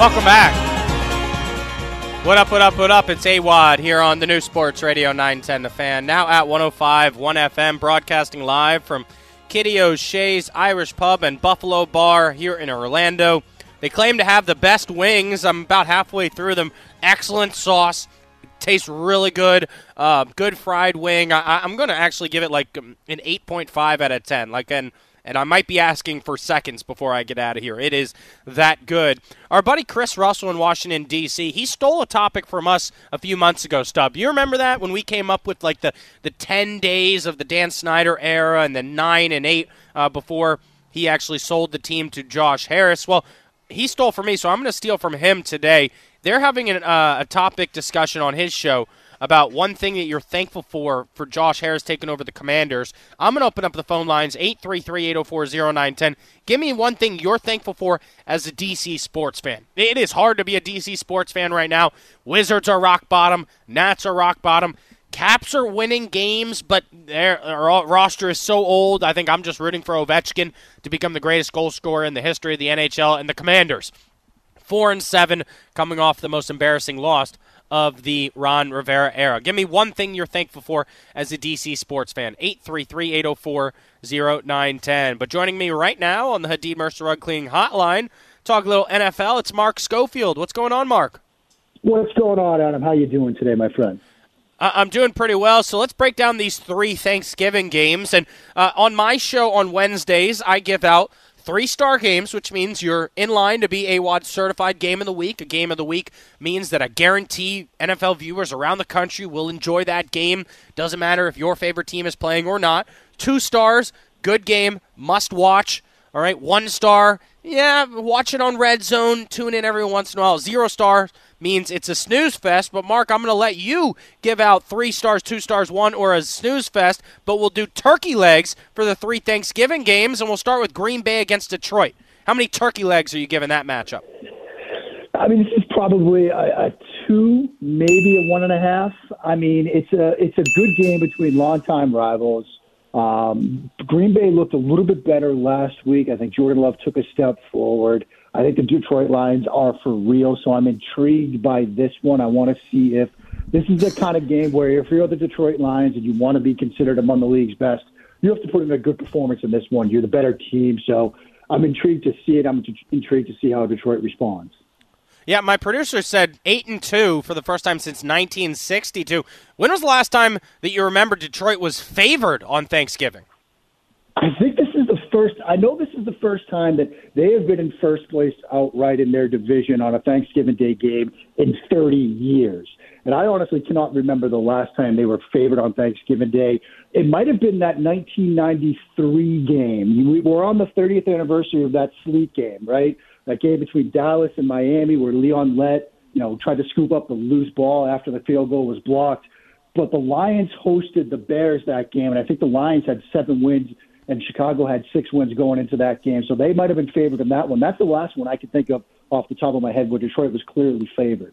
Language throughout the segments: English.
Welcome back. What up, what up, what up? It's AWadd here on the new Sports Radio 910 The Fan. Now at 105 1 FM, broadcasting live from Kitty O'Shea's Irish Pub and Buffalo Bar here in Orlando. They claim to have the best wings. I'm about halfway through them. Excellent sauce. Tastes really good. Uh, good fried wing. I, am going to actually give it like an 8.5 out of 10. Like an and I might be asking for seconds before I get out of here. It is that good. Our buddy Chris Russell in Washington D.C. He stole a topic from us a few months ago. Stub, you remember that when we came up with like the the ten days of the Dan Snyder era and the nine and eight uh, before he actually sold the team to Josh Harris. Well, he stole from me, so I'm going to steal from him today. They're having an, uh, a topic discussion on his show about one thing that you're thankful for for Josh Harris taking over the Commanders. I'm going to open up the phone lines 833-804-0910. Give me one thing you're thankful for as a DC sports fan. It is hard to be a DC sports fan right now. Wizards are rock bottom, Nats are rock bottom. Caps are winning games, but their roster is so old. I think I'm just rooting for Ovechkin to become the greatest goal scorer in the history of the NHL and the Commanders. Four and seven, coming off the most embarrassing loss of the Ron Rivera era. Give me one thing you're thankful for as a DC sports fan. 833 804 0910. But joining me right now on the Hadid Mercer Rug Cleaning Hotline, talk a little NFL, it's Mark Schofield. What's going on, Mark? What's going on, Adam? How you doing today, my friend? I'm doing pretty well. So let's break down these three Thanksgiving games. And uh, on my show on Wednesdays, I give out three star games, which means you're in line to be a AWadd certified game of the week. A game of the week means that I guarantee NFL viewers around the country will enjoy that game. Doesn't matter if your favorite team is playing or not. Two stars, good game, must watch. All right, one star, yeah, watch it on Red Zone. Tune in every once in a while. Zero stars means it's a snooze fest. But Mark, I'm going to let you give out three stars, two stars, one, or a snooze fest. But we'll do turkey legs for the three Thanksgiving games, and we'll start with Green Bay against Detroit. How many turkey legs are you giving that matchup? I mean, this is probably a, a two, maybe a one and a half. I mean, it's a it's a good game between longtime rivals. Um, Green Bay looked a little bit better last week. I think Jordan Love took a step forward. I think the Detroit Lions are for real, so I'm intrigued by this one. I want to see if this is the kind of game where if you're the Detroit Lions and you want to be considered among the league's best, you have to put in a good performance in this one. You're the better team, so I'm intrigued to see it. I'm intrigued to see how Detroit responds. Yeah, my producer said eight and two for the first time since 1962. When was the last time that you remember Detroit was favored on Thanksgiving? I think this the first. I know this is the first time that they have been in first place outright in their division on a Thanksgiving Day game in 30 years. And I honestly cannot remember the last time they were favored on Thanksgiving Day. It might have been that 1993 game. We were on the 30th anniversary of that sleet game, right? That game between Dallas and Miami where Leon Lett, you know, tried to scoop up the loose ball after the field goal was blocked. But the Lions hosted the Bears that game, and I think the Lions had seven wins and Chicago had six wins going into that game. So they might have been favored in that one. That's the last one I can think of off the top of my head where Detroit was clearly favored.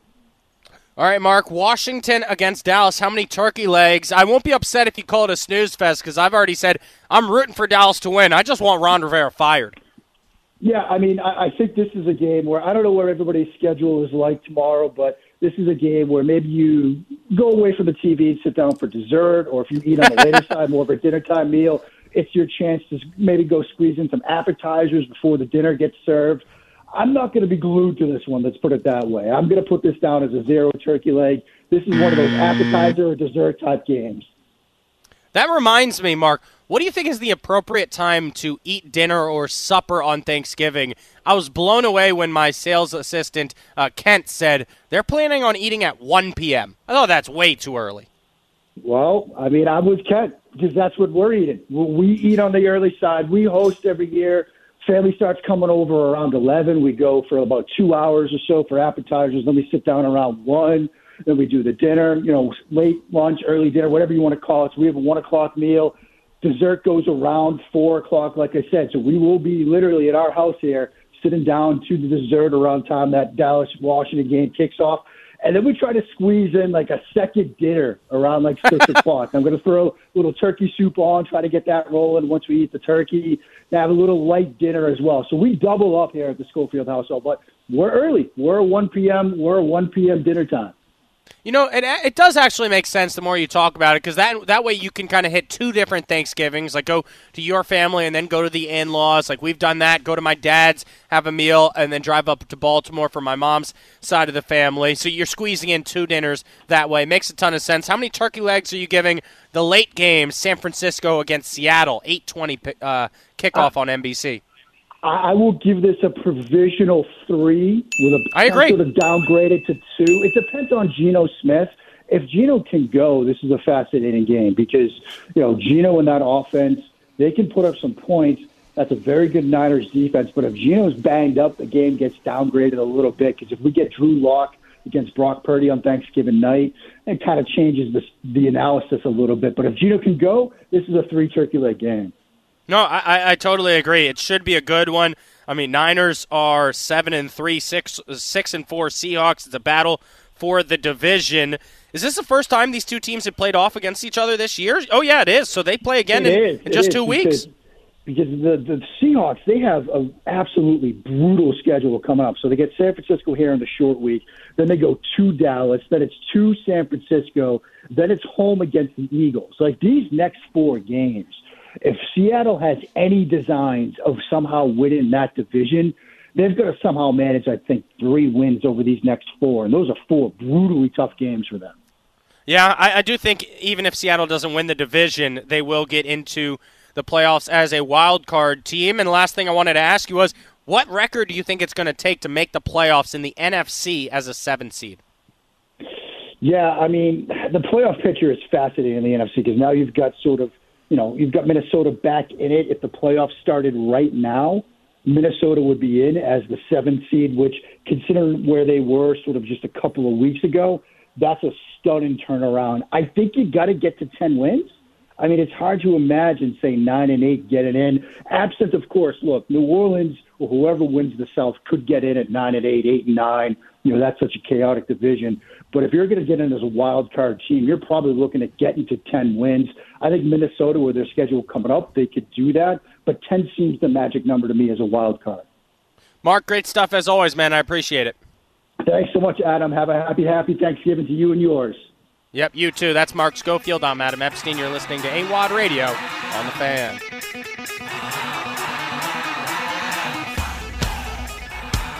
All right, Mark. Washington against Dallas. How many turkey legs? I won't be upset if you call it a snooze fest because I've already said I'm rooting for Dallas to win. I just want Ron Rivera fired. Yeah, I mean, I, I think this is a game where I don't know where everybody's schedule is like tomorrow, but this is a game where maybe you go away from the TV and sit down for dessert, or if you eat on the later side, more of a dinner time meal, it's your chance to maybe go squeeze in some appetizers before the dinner gets served. I'm not going to be glued to this one. Let's put it that way. I'm going to put this down as a zero turkey leg. This is one of those appetizer or dessert type games. That reminds me, Mark. What do you think is the appropriate time to eat dinner or supper on Thanksgiving? I was blown away when my sales assistant, uh, Kent, said they're planning on eating at 1 p.m. I thought that's way too early. Well, I mean, I'm with Kent because that's what we're eating. We eat on the early side. We host every year. Family starts coming over around 11. We go for about two hours or so for appetizers. Then we sit down around 1. Then we do the dinner, you know, late lunch, early dinner, whatever you want to call it. So we have a 1 o'clock meal. Dessert goes around 4 o'clock, like I said. So we will be literally at our house here sitting down to the dessert around time that Dallas Washington game kicks off. And then we try to squeeze in like a second dinner around like six o'clock. I'm going to throw a little turkey soup on, try to get that rolling once we eat the turkey. To have a little light dinner as well. So we double up here at the Schofield household, but we're early. We're 1 p.m. We're 1 p.m. dinner time. You know, it, it does actually make sense the more you talk about it because that that way you can kind of hit two different Thanksgivings. Like go to your family and then go to the in-laws. Like we've done that. Go to my dad's, have a meal, and then drive up to Baltimore for my mom's side of the family. So you're squeezing in two dinners that way. Makes a ton of sense. How many turkey legs are you giving the late game, San Francisco against Seattle, 8:20 uh, kickoff uh, on NBC? I I will give this a provisional three with a I agree. Sort of downgraded to two. It depends on Geno Smith. If Geno can go, this is a fascinating game because you know Geno and that offense, they can put up some points. That's a very good Niners defense. But if Geno's banged up, the game gets downgraded a little bit because if we get Drew Lock against Brock Purdy on Thanksgiving night, it kind of changes the, the analysis a little bit. But if Geno can go, this is a three turkey leg game. No, I, I totally agree. It should be a good one. I mean, Niners are seven and three, six six and four. Seahawks. It's a battle for the division. Is this the first time these two teams have played off against each other this year? Oh yeah, it is. So they play again in, in, just two weeks. Because the the Seahawks they have an absolutely brutal schedule coming up. So they get San Francisco here in the short week, then they go to Dallas, then it's to San Francisco, then it's home against the Eagles. Like these next four games if Seattle has any designs of somehow winning that division, they've got to somehow manage, I think, three wins over these next four. And those are four brutally tough games for them. Yeah, I, I do think even if Seattle doesn't win the division, they will get into the playoffs as a wild card team. And the last thing I wanted to ask you was what record do you think it's going to take to make the playoffs in the NFC as a seven seed? Yeah, I mean, the playoff picture is fascinating in the NFC because now you've got sort of – you know, you've got Minnesota back in it. If the playoffs started right now, Minnesota would be in as the seventh seed, which, considering where they were sort of just a couple of weeks ago, that's a stunning turnaround. I think you've got to get to 10 wins. I mean, it's hard to imagine, say, nine and eight getting in. Absent, of course, look, New Orleans or whoever wins the South could get in at nine and eight, eight and nine. You know, that's such a chaotic division. But if you're going to get in as a wild card team, you're probably looking at getting to 10 wins. I think Minnesota, with their schedule coming up, they could do that. But 10 seems the magic number to me as a wild card. Mark, great stuff as always, man. I appreciate it. Thanks so much, Adam. Have a happy, happy Thanksgiving to you and yours. Yep, you too. That's Mark Schofield. I'm Adam Epstein. You're listening to AWadd Radio on the fan.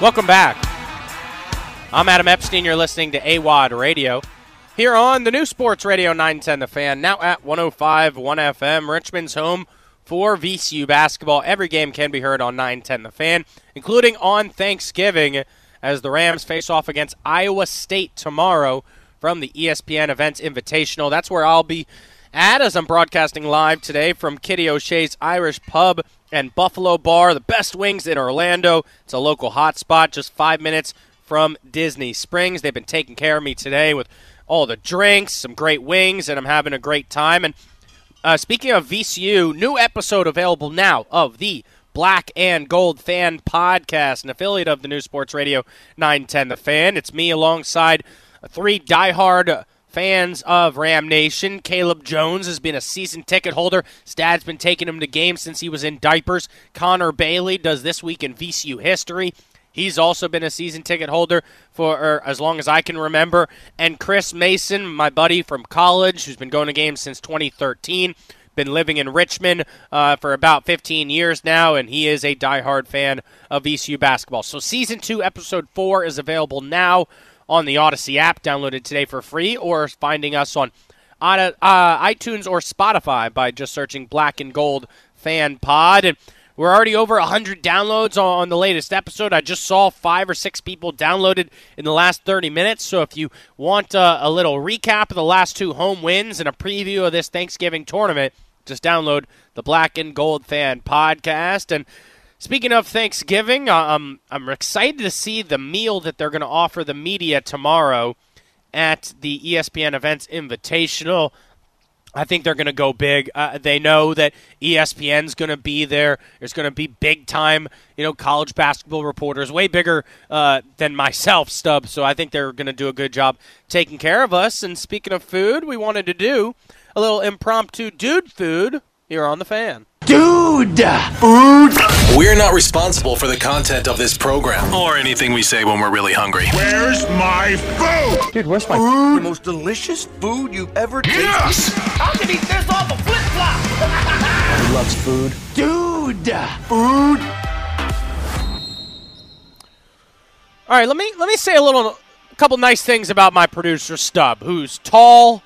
Welcome back. I'm Adam Epstein. You're listening to AWadd Radio here on the new Sports Radio 910 The Fan, now at 105 1 FM, Richmond's home for VCU basketball. Every game can be heard on 910 The Fan, including on Thanksgiving as the Rams face off against Iowa State tomorrow from the ESPN Events Invitational. That's where I'll be at as I'm broadcasting live today from Kitty O'Shea's Irish Pub and Buffalo Bar, the best wings in Orlando. It's a local hotspot, just five minutes from Disney Springs. They've been taking care of me today with all the drinks, some great wings, and I'm having a great time. And uh, speaking of VCU, new episode available now of the Black and Gold Fan Podcast, an affiliate of the New Sports Radio 910 The Fan. It's me alongside three diehard fans of Ram Nation. Caleb Jones has been a season ticket holder. His dad's been taking him to games since he was in diapers. Connor Bailey does this week in VCU history. He's also been a season ticket holder for as long as I can remember. And Chris Mason, my buddy from college, who's been going to games since 2013, been living in Richmond uh, for about 15 years now, and he is a diehard fan of VCU basketball. So, season two, episode four is available now on the Audacy app, downloaded today for free, or finding us on uh, iTunes or Spotify by just searching Black and Gold Fan Pod. And we're already over 100 downloads on the latest episode. I just saw five or six people downloaded in the last 30 minutes. So if you want uh, a little recap of the last two home wins and a preview of this Thanksgiving tournament, just download the Black and Gold Fan podcast. And speaking of Thanksgiving, um, I'm excited to see the meal that they're going to offer the media tomorrow at the ESPN Events Invitational. I think they're going to go big. Uh, they know that ESPN's going to be there. There's going to be big time, you know, college basketball reporters, way bigger uh, than myself, Stub. So I think they're going to do a good job taking care of us. And speaking of food, we wanted to do a little impromptu dude food here on the fan. Dude! Food! We're not responsible for the content of this program or anything we say when we're really hungry. Where's my food? Dude, where's my food? The most delicious food you've ever tasted. Yes! I can eat this off a flip flop! He loves food. Dude! Food! All right, let me let me say a little, a couple nice things about my producer Stub, who's tall,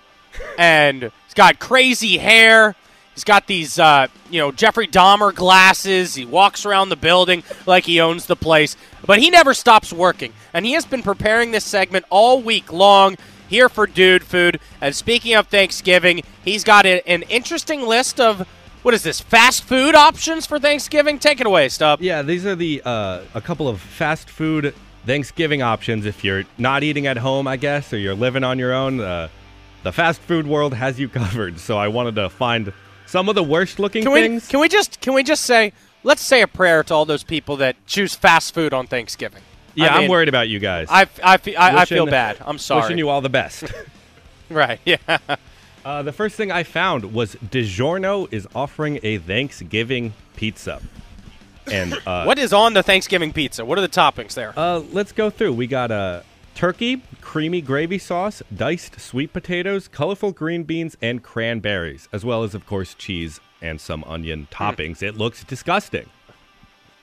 and he's got crazy hair. He's got these, uh, you know, Jeffrey Dahmer glasses. He walks around the building like he owns the place, but he never stops working. And he has been preparing this segment all week long here for Dude Food. And speaking of Thanksgiving, he's got a, an interesting list of what is this fast food options for Thanksgiving. Take it away, Stub. Yeah, these are the uh, a couple of fast food Thanksgiving options if you're not eating at home, I guess, or you're living on your own. Uh, the fast food world has you covered. So I wanted to find some of the worst looking Can we things. can we just can we just say let's say a prayer to all those people that choose fast food on Thanksgiving. yeah, I I'm mean, worried about you guys. I, I, I, I feel bad. I'm sorry. Wishing you all the best. right. Yeah. uh, the first thing I found was DiGiorno is offering a Thanksgiving pizza. And uh, what is on the Thanksgiving pizza? What are the toppings there? Uh, let's go through. We got uh, turkey, creamy gravy sauce, diced sweet potatoes, colorful green beans, and cranberries, as well as, of course, cheese and some onion Hmm. toppings. It looks disgusting.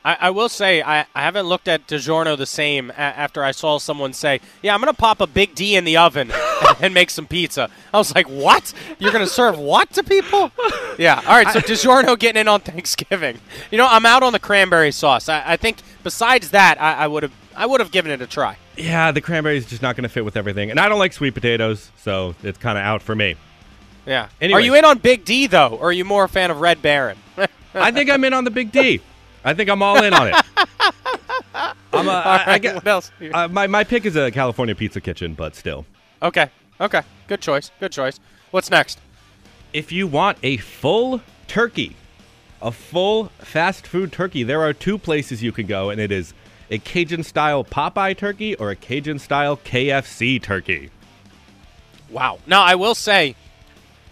I, I will say I, I haven't looked at DiGiorno the same a- after I saw someone say, "Yeah, I'm gonna pop a big D in the oven and, and make some pizza." I was like, "What? You're gonna serve what to people?" Yeah. All right. So DiGiorno getting in on Thanksgiving. You know, I'm out on the cranberry sauce. I, I think besides that, I would have I would have given it a try. Yeah, the cranberry is just not going to fit with everything. And I don't like sweet potatoes, so it's kind of out for me. Yeah. Anyways. Are you in on Big D though, or are you more a fan of Red Baron? I think I'm in on the big D. I think I'm all in on it. I'm a, I, I right, get, what else? Uh, my, my pick is a California Pizza Kitchen, but still. Okay. Okay. Good choice. Good choice. What's next? If you want a full turkey, a full fast food turkey, there are two places you can go, and it is a Cajun style Popeye turkey or a Cajun style KFC turkey. Wow. Now I will say,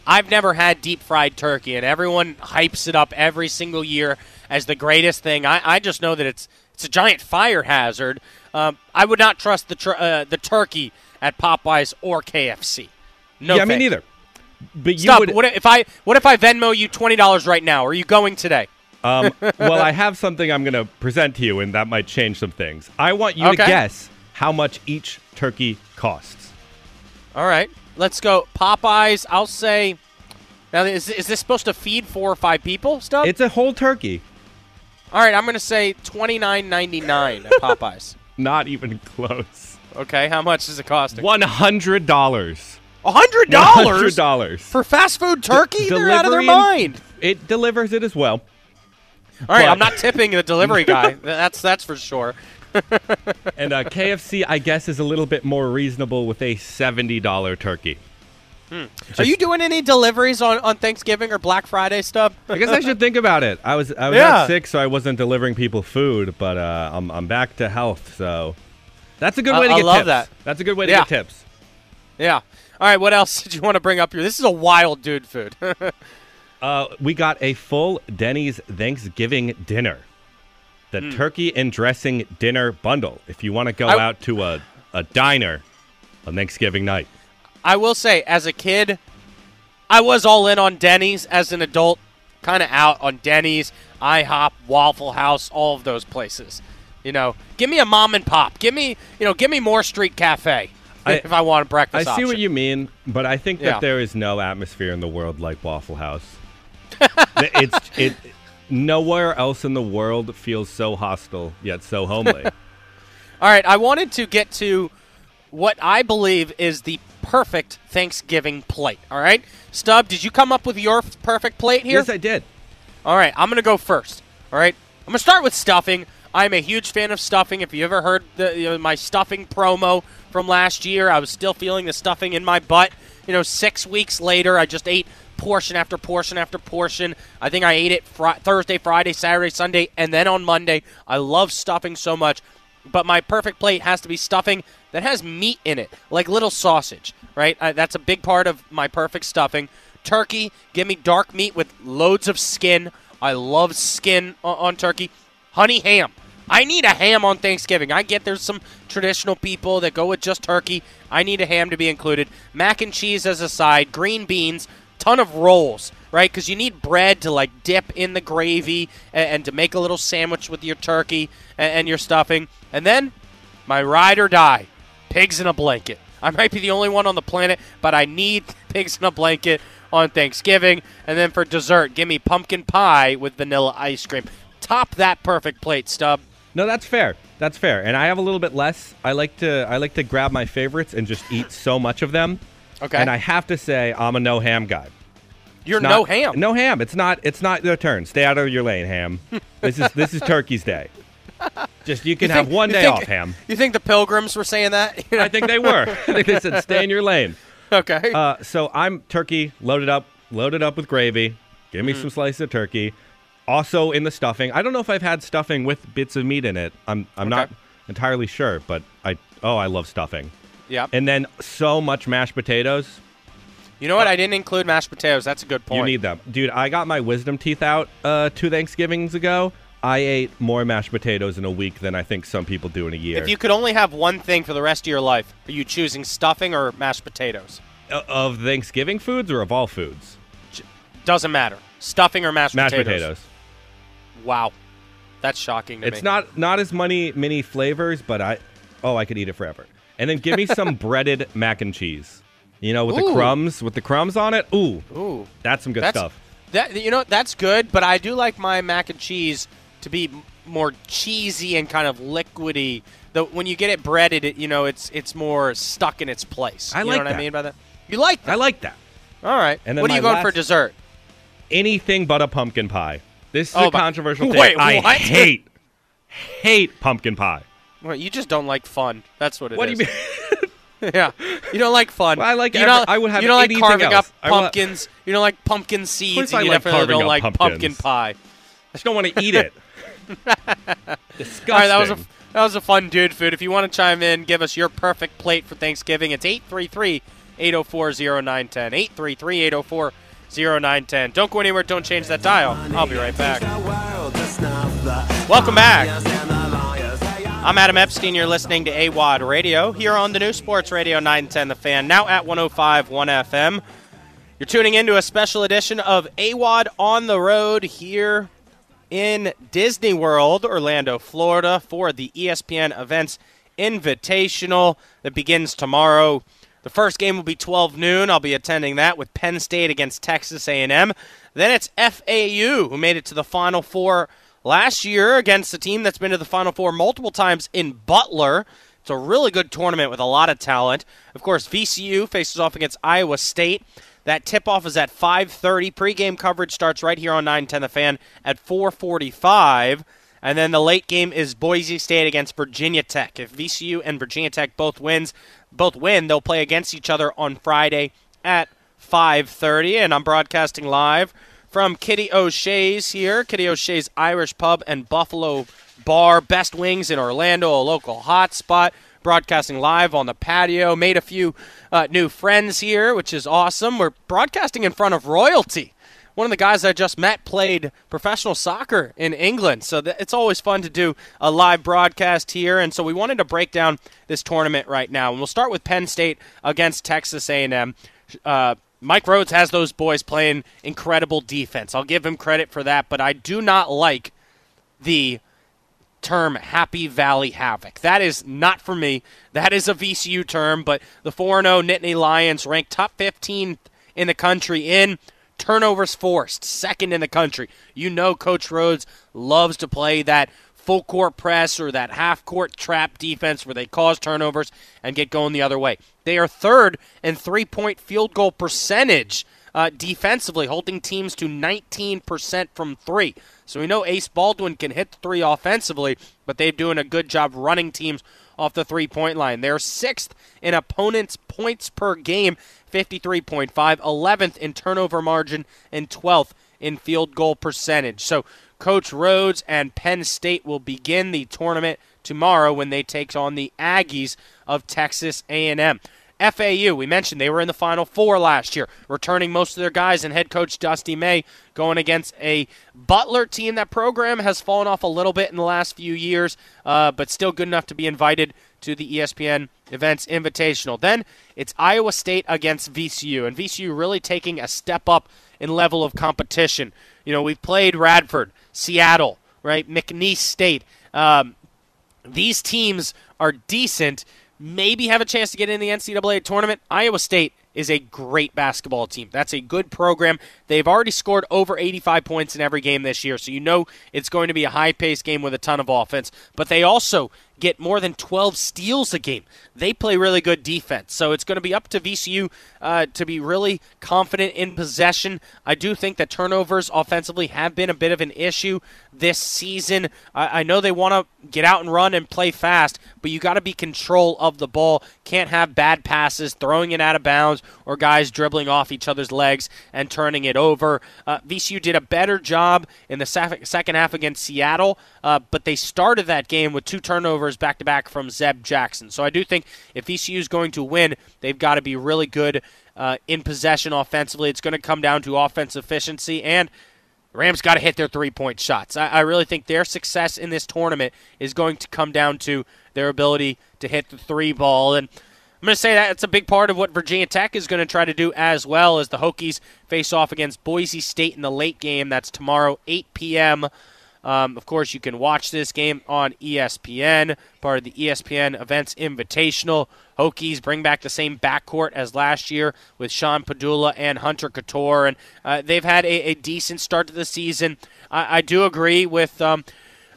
I've never had deep fried turkey, and everyone hypes it up every single year as the greatest thing. I, I just know that it's it's a giant fire hazard. Um, I would not trust the tr- uh, the turkey at Popeyes or KFC. No, yeah, me neither. But you Stop. would. What if I what if I Venmo you twenty dollars right now? Are you going today? Um, well, I have something I'm going to present to you, and that might change some things. I want you to guess how much each turkey costs. All right, let's go. Popeyes. I'll say. Now, is, is this supposed to feed four or five people? Stuff. It's a whole turkey. All right, I'm going to say twenty nine ninety nine at Popeyes. Not even close. okay, how much does it cost? One hundred dollars. A hundred Hundred dollars dollars. for fast food turkey? They're out of their mind. It delivers it as well. All right, but- I'm not tipping the delivery guy. That's that's for sure. And uh, KFC, I guess, is a little bit more reasonable with a seventy dollar turkey. Are you doing any deliveries on, on Thanksgiving or Black Friday stuff? I guess I should think about it. I was I was Yeah. out sick, so I wasn't delivering people food, but uh, I'm I'm back to health, so that's a good I- way to I get love tips. that. That's a good way to Yeah. get tips. yeah. All right, what else did you want to bring up here? This is a wild dude food. Uh, we got a full Denny's Thanksgiving dinner, the Hmm. turkey and dressing dinner bundle. If you want to go I- out to a a diner on Thanksgiving night. I will say, as a kid, I was all in on Denny's. As an adult, kind of out on Denny's, IHOP, Waffle House, all of those places. You know, give me a mom and pop. Give me, you know, give me more Street Cafe I- if I want a breakfast. I see what you mean, but I think that Yeah. there is no atmosphere in the world like Waffle House. It's it nowhere else in the world feels so hostile yet so homely. All right, I wanted to get to what I believe is the perfect Thanksgiving plate. All right, Stub, did you come up with your perfect plate here? yes, I did. All right, I'm going to go first. All right, I'm going to start with stuffing. I'm a huge fan of stuffing. If you ever heard the, you know, my stuffing promo from last year, I was still feeling the stuffing in my butt. You know, six weeks later, I just ate portion after portion after portion. I think I ate it fr- Thursday, Friday, Saturday, Sunday, and then on Monday. I love stuffing so much, but my perfect plate has to be stuffing that has meat in it, like little sausage, right? I, that's a big part of my perfect stuffing. Turkey, give me dark meat with loads of skin. I love skin on, on turkey. Honey ham. I need a ham on Thanksgiving. I get there's some traditional people that go with just turkey. I need a ham to be included. Mac and cheese as a side, green beans, ton of rolls, right? Because you need bread to like dip in the gravy and, and, to make a little sandwich with your turkey and, and your stuffing. And then my ride or die, pigs in a blanket. I might be the only one on the planet, but I need pigs in a blanket on Thanksgiving. And then for dessert, give me pumpkin pie with vanilla ice cream. Top that perfect plate, Stub. No, that's fair. That's fair. And I have a little bit less. I like to I like to grab my favorites and just eat so much of them. Okay. And I have to say I'm a no ham guy. You're Not- no ham. No ham. It's not it's not your turn. Stay out of your lane, ham. this is this is turkey's day. Just you can You have one day think- off, ham. You think the pilgrims were saying that? I think they were. I think they said stay in your lane. okay. Uh, so I'm turkey loaded up, loaded up with gravy. Give Mm. me some slices of turkey. Also in the stuffing. I don't know if I've had stuffing with bits of meat in it. I'm I'm not entirely sure, but I oh I love stuffing. yep. And then so much mashed potatoes. You know what? I didn't include mashed potatoes. That's a good point. You need them, dude. I got my wisdom teeth out uh, two Thanksgivings ago. I ate more mashed potatoes in a week than I think some people do in a year. If you could only have one thing for the rest of your life, are you choosing stuffing or mashed potatoes? Uh, of Thanksgiving foods or of all foods, Doesn't matter. Stuffing or mashed, mashed potatoes. potatoes. Wow. That's shocking to It's me. not not as many many flavors, but I oh I could eat it forever. And then give me some breaded mac and cheese. You know, with Ooh. the crumbs, with the crumbs on it. Ooh, Ooh. that's some good That's stuff. that you know that's good, but I do like my mac and cheese to be more cheesy and kind of liquidy. The when you get it breaded, it you know it's it's more stuck in its place. I you like know what that. I mean by that. You like that? I like that. All right. And then what are you going for dessert? Anything but a pumpkin pie. This is Oh, a controversial Wait, take. I what? hate hate pumpkin pie. Well, you just don't like fun. That's what it is. What do you mean? yeah, you don't like fun. Well, I like you every- don't, I would have You don't like carving else. up I will- pumpkins. You don't like pumpkin seeds, and you like definitely don't up like pumpkin pie. I just don't want to eat it. Disgusting. All right, that was a that was a fun dude food. If you want to chime in, give us your perfect plate for Thanksgiving. It's 833-804-0910. 833-804-0910. Don't go anywhere. Don't change that dial. I'll be right back. Welcome back. I'm Adam Epstein. You're listening to AWadd Radio here on the new Sports Radio 910 The Fan, now at 105 1 FM. You're tuning into a special edition of AWadd on the road here in Disney World, Orlando, Florida, for the ESPN Events Invitational that begins tomorrow. The first game will be 12 noon. I'll be attending that with Penn State against Texas A&M. Then it's FAU who made it to the Final Four last year against a team that's been to the Final Four multiple times in Butler. It's a really good tournament with a lot of talent. Of course, VCU faces off against Iowa State. That tip-off is at 5:30. Pre-game coverage starts right here on 910 The Fan at 4:45, and then the late game is Boise State against Virginia Tech. If VCU and Virginia Tech both wins, both win, they'll play against each other on Friday at 5:30, and I'm broadcasting live from Kitty O'Shea's here, Kitty O'Shea's Irish Pub and Buffalo Bar, best wings in Orlando, a local hotspot. Broadcasting live on the patio. Made a few uh, new friends here, which is awesome. We're broadcasting in front of royalty. One of the guys I just met played professional soccer in England, so it's always fun to do a live broadcast here. And so we wanted to break down this tournament right now. And we'll start with Penn State against Texas A&M. Uh, Mike Rhodes has those boys playing incredible defense. I'll give him credit for that, but I do not like the term Happy Valley Havoc. That is not for me. That is a VCU term, but the 4 0 Nittany Lions ranked top 15 in the country in turnovers forced, second in the country. You know Coach Rhodes loves to play that full court press or that half court trap defense where they cause turnovers and get going the other way. They are third in three point field goal percentage uh, defensively, holding teams to 19% from three. So we know Ace Baldwin can hit the three offensively, but they're doing a good job running teams off the three point line. They're sixth in opponents' points per game, 53.5, 11th in turnover margin, and 12th in field goal percentage. So, Coach Rhodes and Penn State will begin the tournament tomorrow when they take on the Aggies of Texas A&M. FAU, we mentioned they were in the Final Four last year, returning most of their guys, and head coach Dusty May going against a Butler team. That program has fallen off a little bit in the last few years, uh, but still good enough to be invited to the ESPN Events Invitational. Then it's Iowa State against VCU, and VCU really taking a step up in level of competition. You know, we've played Radford, Seattle, right, McNeese State. Um, these teams are decent maybe have a chance to get in the NCAA tournament. Iowa State is a great basketball team. That's a good program. They've already scored over 85 points in every game this year, so you know it's going to be a high paced game with a ton of offense. But they also get more than 12 steals a game. They play really good defense. So it's going to be up to VCU uh, to be really confident in possession. I do think that turnovers offensively have been a bit of an issue this season. I, I know they want to get out and run and play fast, but you got to be control of the ball. Can't have bad passes, throwing it out of bounds, or guys dribbling off each other's legs and turning it over. Uh, VCU did a better job in the second half against Seattle, uh, but they started that game with two turnovers back to back from Zeb Jackson. So I do think if VCU is going to win, they've got to be really good uh, in possession offensively. It's going to come down to offense efficiency and. Rams got to hit their three point shots. I, I, really think their success in this tournament is going to come down to their ability to hit the three ball. And I'm going to say that it's a big part of what Virginia Tech is going to try to do as well as the Hokies face off against Boise State in the late game. That's tomorrow, 8 p.m. Um, of course, you can watch this game on ESPN, part of the ESPN Events Invitational. Hokies bring back the same backcourt as last year with Sean Pedulla and Hunter Cattoor, and uh, they've had a, a, decent start to the season. I, I do agree with. Um,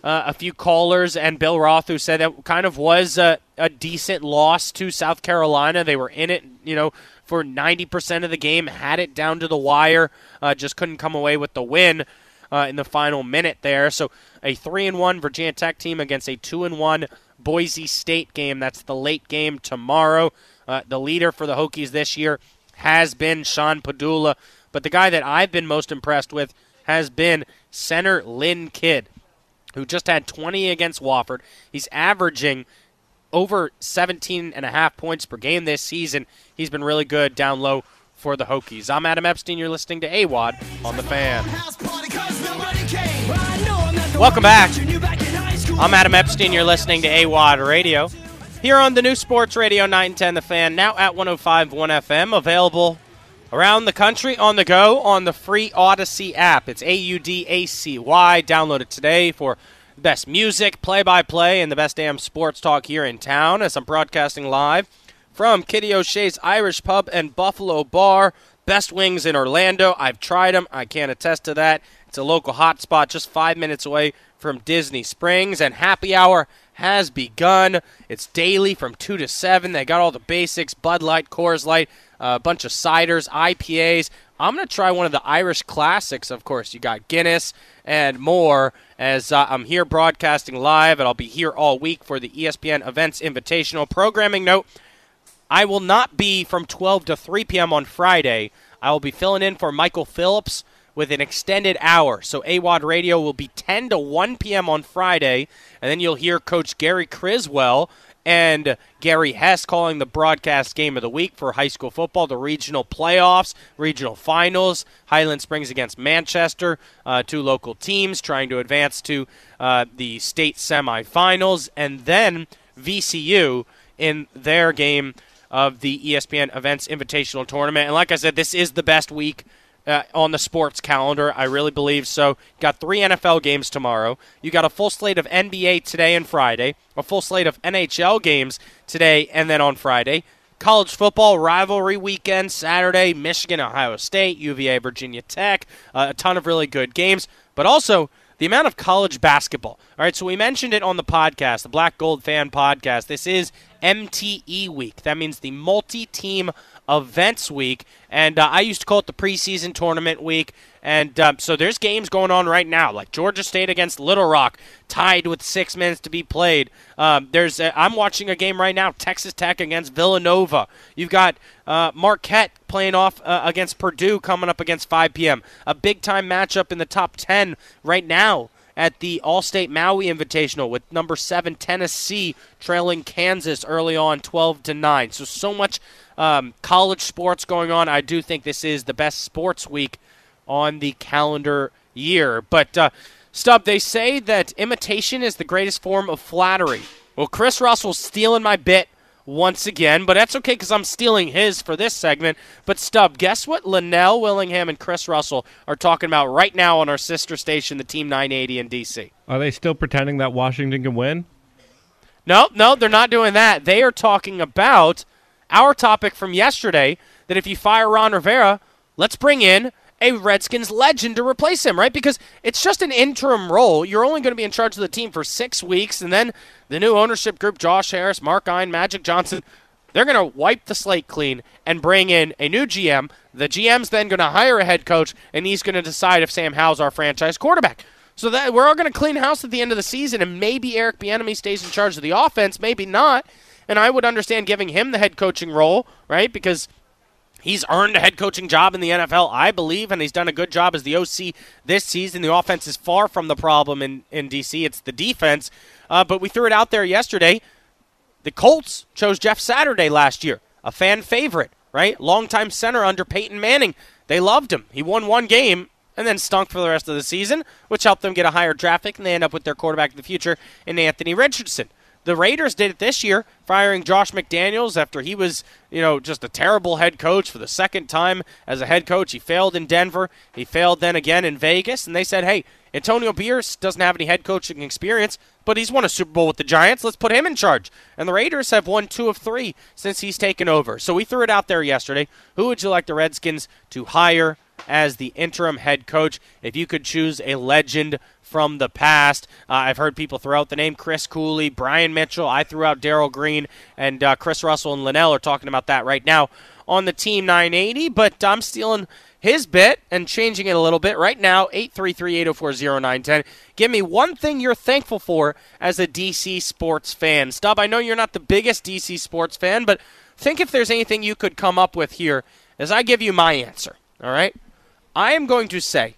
uh, a few callers and Bill Roth who said that kind of was a, a, decent loss to South Carolina. They were in it, you know, for 90% of the game, had it down to the wire, uh, just couldn't come away with the win uh, in the final minute there. So a three and one Virginia Tech team against a two and one Boise State game. That's the late game tomorrow. Uh, the leader for the Hokies this year has been Sean Pedulla, but the guy that I've been most impressed with has been center Lynn Kidd, who just had 20 against Wofford. He's averaging over 17 and a half points per game this season. He's been really good down low for the Hokies. I'm Adam Epstein. You're listening to AWadd on the fan. Welcome back. I'm Adam Epstein. You're listening to AWadd Radio. Here on the new Sports Radio 910 The Fan, now at 105.1 FM, available around the country on the go on the free Audacy app. It's A U D A C Y. Download it today for best music, play by play, and the best damn sports talk here in town as I'm broadcasting live from Kitty O'Shea's Irish Pub and Buffalo Bar. Best wings in Orlando. I've tried them. I can't attest to that. It's a local hotspot just five minutes away from Disney Springs, and happy hour has begun. It's daily from 2 to 7. They got all the basics Bud Light, Coors Light, a bunch of ciders, IPAs. I'm going to try one of the Irish classics, of course. You got Guinness and more as uh, I'm here broadcasting live, and I'll be here all week for the ESPN Events Invitational. Programming note I will not be from 12 to 3 p.m. on Friday. I will be filling in for Michael Phillips with an extended hour. So AWadd Radio will be 10 to 1 p.m. on Friday, and then you'll hear Coach Gary Criswell and Gary Hess calling the broadcast game of the week for high school football, the regional playoffs, regional finals, Highland Springs against Manchester, uh, two local teams trying to advance to uh, the state semifinals, and then VCU in their game of the ESPN Events Invitational Tournament. And like I said, this is the best week uh, on the sports calendar. I really believe so. Got three NFL games tomorrow. You got a full slate of NBA today and Friday, a full slate of NHL games today and then on Friday. College football rivalry weekend Saturday, Michigan, Ohio State, UVA, Virginia Tech, uh, a ton of really good games, but also the amount of college basketball. All right, so we mentioned it on the podcast, the Black Gold Fan podcast. This is MTE week. That means the multi team events week, and uh, I used to call it the preseason tournament week. And um, so there's games going on right now, like Georgia State against Little Rock, tied with six minutes to be played. Um, there's a, I'm watching a game right now, Texas Tech against Villanova. You've got uh, Marquette playing off uh, against Purdue coming up against 5 p.m. A big time matchup in the top 10 right now at the All-State Maui Invitational with number seven Tennessee trailing Kansas early on, 12 to nine. So so much um, college sports going on. I do think this is the best sports week on the calendar year. But uh, Stub, they say that imitation is the greatest form of flattery. Well, Chris Russell's stealing my bit once again, but that's okay because I'm stealing his for this segment. But Stub, guess what Linnell Willingham and Chris Russell are talking about right now on our sister station, the Team 980 in DC? Are they still pretending that Washington can win? No, no, they're not doing that. They are talking about our topic from yesterday that if you fire Ron Rivera, let's bring in a Redskins legend to replace him, right? Because it's just an interim role. You're only going to be in charge of the team for six weeks, and then the new ownership group, Josh Harris, Mark Ein, Magic Johnson, they're going to wipe the slate clean and bring in a new GM. The GM's then going to hire a head coach, and he's going to decide if Sam Howell's our franchise quarterback. So that we're all going to clean house at the end of the season, and maybe Eric Bieniemy stays in charge of the offense, maybe not. And I would understand giving him the head coaching role, right? Because – He's earned a head coaching job in the NFL, I believe, and he's done a good job as the OC this season. The offense is far from the problem in, in D.C., it's the defense. Uh, but we threw it out there yesterday. The Colts chose Jeff Saturday last year, a fan favorite, right? Longtime center under Peyton Manning. They loved him. He won one game and then stunk for the rest of the season, which helped them get a higher draft pick, and they end up with their quarterback of the future in Anthony Richardson. The Raiders did it this year, firing Josh McDaniels after he was, you know, just a terrible head coach for the second time as a head coach. He failed in Denver. He failed then again in Vegas. And they said, hey, Antonio Pierce doesn't have any head coaching experience, but he's won a Super Bowl with the Giants. Let's put him in charge. And the Raiders have won two of three since he's taken over. So we threw it out there yesterday. Who would you like the Redskins to hire as the interim head coach? If you could choose a legend from the past. Uh, I've heard people throw out the name Chris Cooley, Brian Mitchell. I threw out Darrell Green, and uh, Chris Russell and Linnell are talking about that right now on the Team 980. But I'm stealing his bit and changing it a little bit right now 833-804-0910 give me one thing you're thankful for as a dc sports fan stub i know you're not the biggest dc sports fan but think if there's anything you could come up with here as i give you my answer all right i am going to say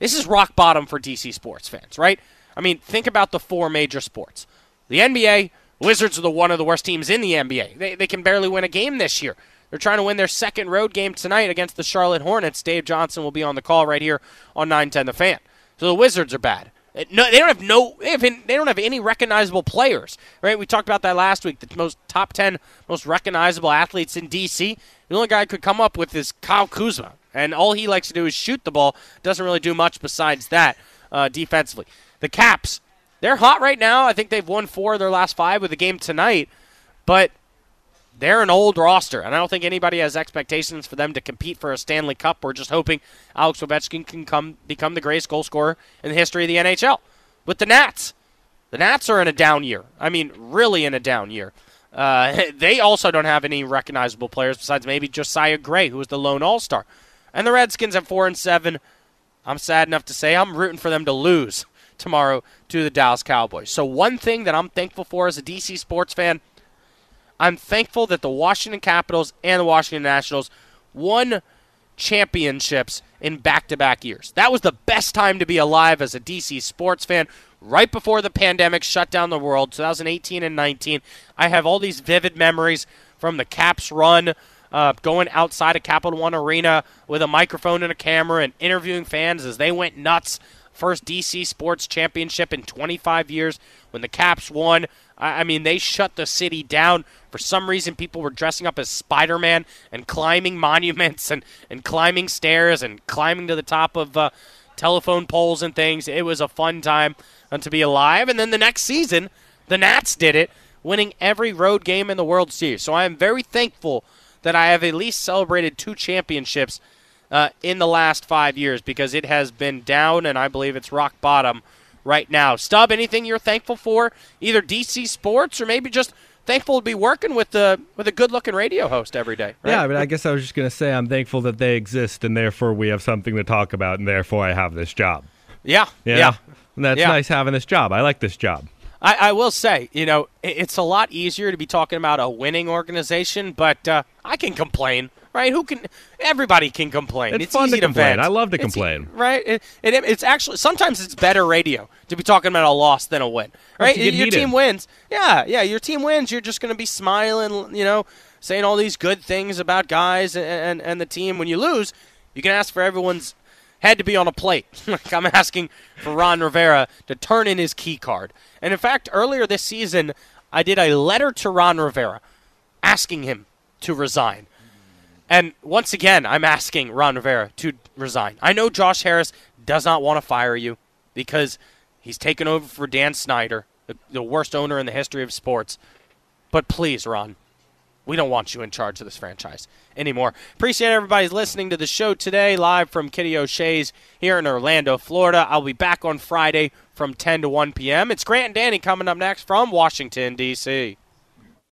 this is rock bottom for DC sports fans, right? I mean, think about the four major sports. The NBA, Wizards are the one of the worst teams in the NBA. They, they can barely win a game this year. They're trying to win their second road game tonight against the Charlotte Hornets. Dave Johnson will be on the call right here on 910 The Fan. So the Wizards are bad. Uh, no, they don't have no. They, have, they don't have any recognizable players, right? We talked about that last week. The most top ten most recognizable athletes in DC. The only guy I could come up with is Kyle Kuzma, and all he likes to do is shoot the ball. Doesn't really do much besides that uh, defensively. The Caps, they're hot right now. I think they've won four of their last five with a game tonight, but they're an old roster, and I don't think anybody has expectations for them to compete for a Stanley Cup. We're just hoping Alex Ovechkin can come become the greatest goal scorer in the history of the NHL. With the Nats, the Nats are in a down year. I mean, really in a down year. Uh, they also don't have any recognizable players besides maybe Josiah Gray, who was the lone All Star. And the Redskins at four and seven. I'm sad enough to say I'm rooting for them to lose tomorrow to the Dallas Cowboys. So one thing that I'm thankful for as a DC sports fan, I'm thankful that the Washington Capitals and the Washington Nationals won championships in back-to-back years. That was the best time to be alive as a DC sports fan. Right before the pandemic shut down the world, 2018 and 19, I have all these vivid memories from the Caps run uh, going outside of Capital One Arena with a microphone and a camera and interviewing fans as they went nuts. First DC Sports Championship in 25 years when the Caps won. I, mean, they shut the city down. For some reason, people were dressing up as Spider Man and climbing monuments and, and climbing stairs and climbing to the top of uh, telephone poles and things. It was a fun time uh, to be alive. And then the next season, the Nats did it, winning every road game in the World Series. So I am very thankful that I have at least celebrated two championships uh, in the last five years because it has been down and I believe it's rock bottom right now. Stub, anything you're thankful for? Either DC sports or maybe just thankful to be working with the with a good looking radio host every day. Right? Yeah, but I guess I was just gonna say I'm thankful that they exist, and therefore we have something to talk about, and therefore I have this job. yeah, You yeah. And that's Yeah. nice having this job. I like this job. I, I will say, you know, it's a lot easier to be talking about a winning organization, but uh, I can complain, right? Who can? Everybody can complain. It's fun easy to complain. vent. I love to It's e- complain. right? It, it, it's actually sometimes it's better radio to be talking about a loss than a win, right? you Your team wins, yeah, yeah. Your team wins. You're just going to be smiling, you know, saying all these good things about guys and, and and the team. When you lose, you can ask for everyone's head to be on a plate. like I'm asking for Ron Rivera to turn in his key card. And in fact, earlier this season, I did a letter to Ron Rivera asking him to resign. And once again, I'm asking Ron Rivera to resign. I know Josh Harris does not want to fire you because he's taken over for Dan Snyder, the, the worst owner in the history of sports. But please, Ron, we don't want you in charge of this franchise anymore. Appreciate everybody's listening to the show today, live from Kitty O'Shea's here in Orlando, Florida. I'll be back on Friday from 10 to 1 p.m. It's Grant and Danny coming up next from Washington, D.C.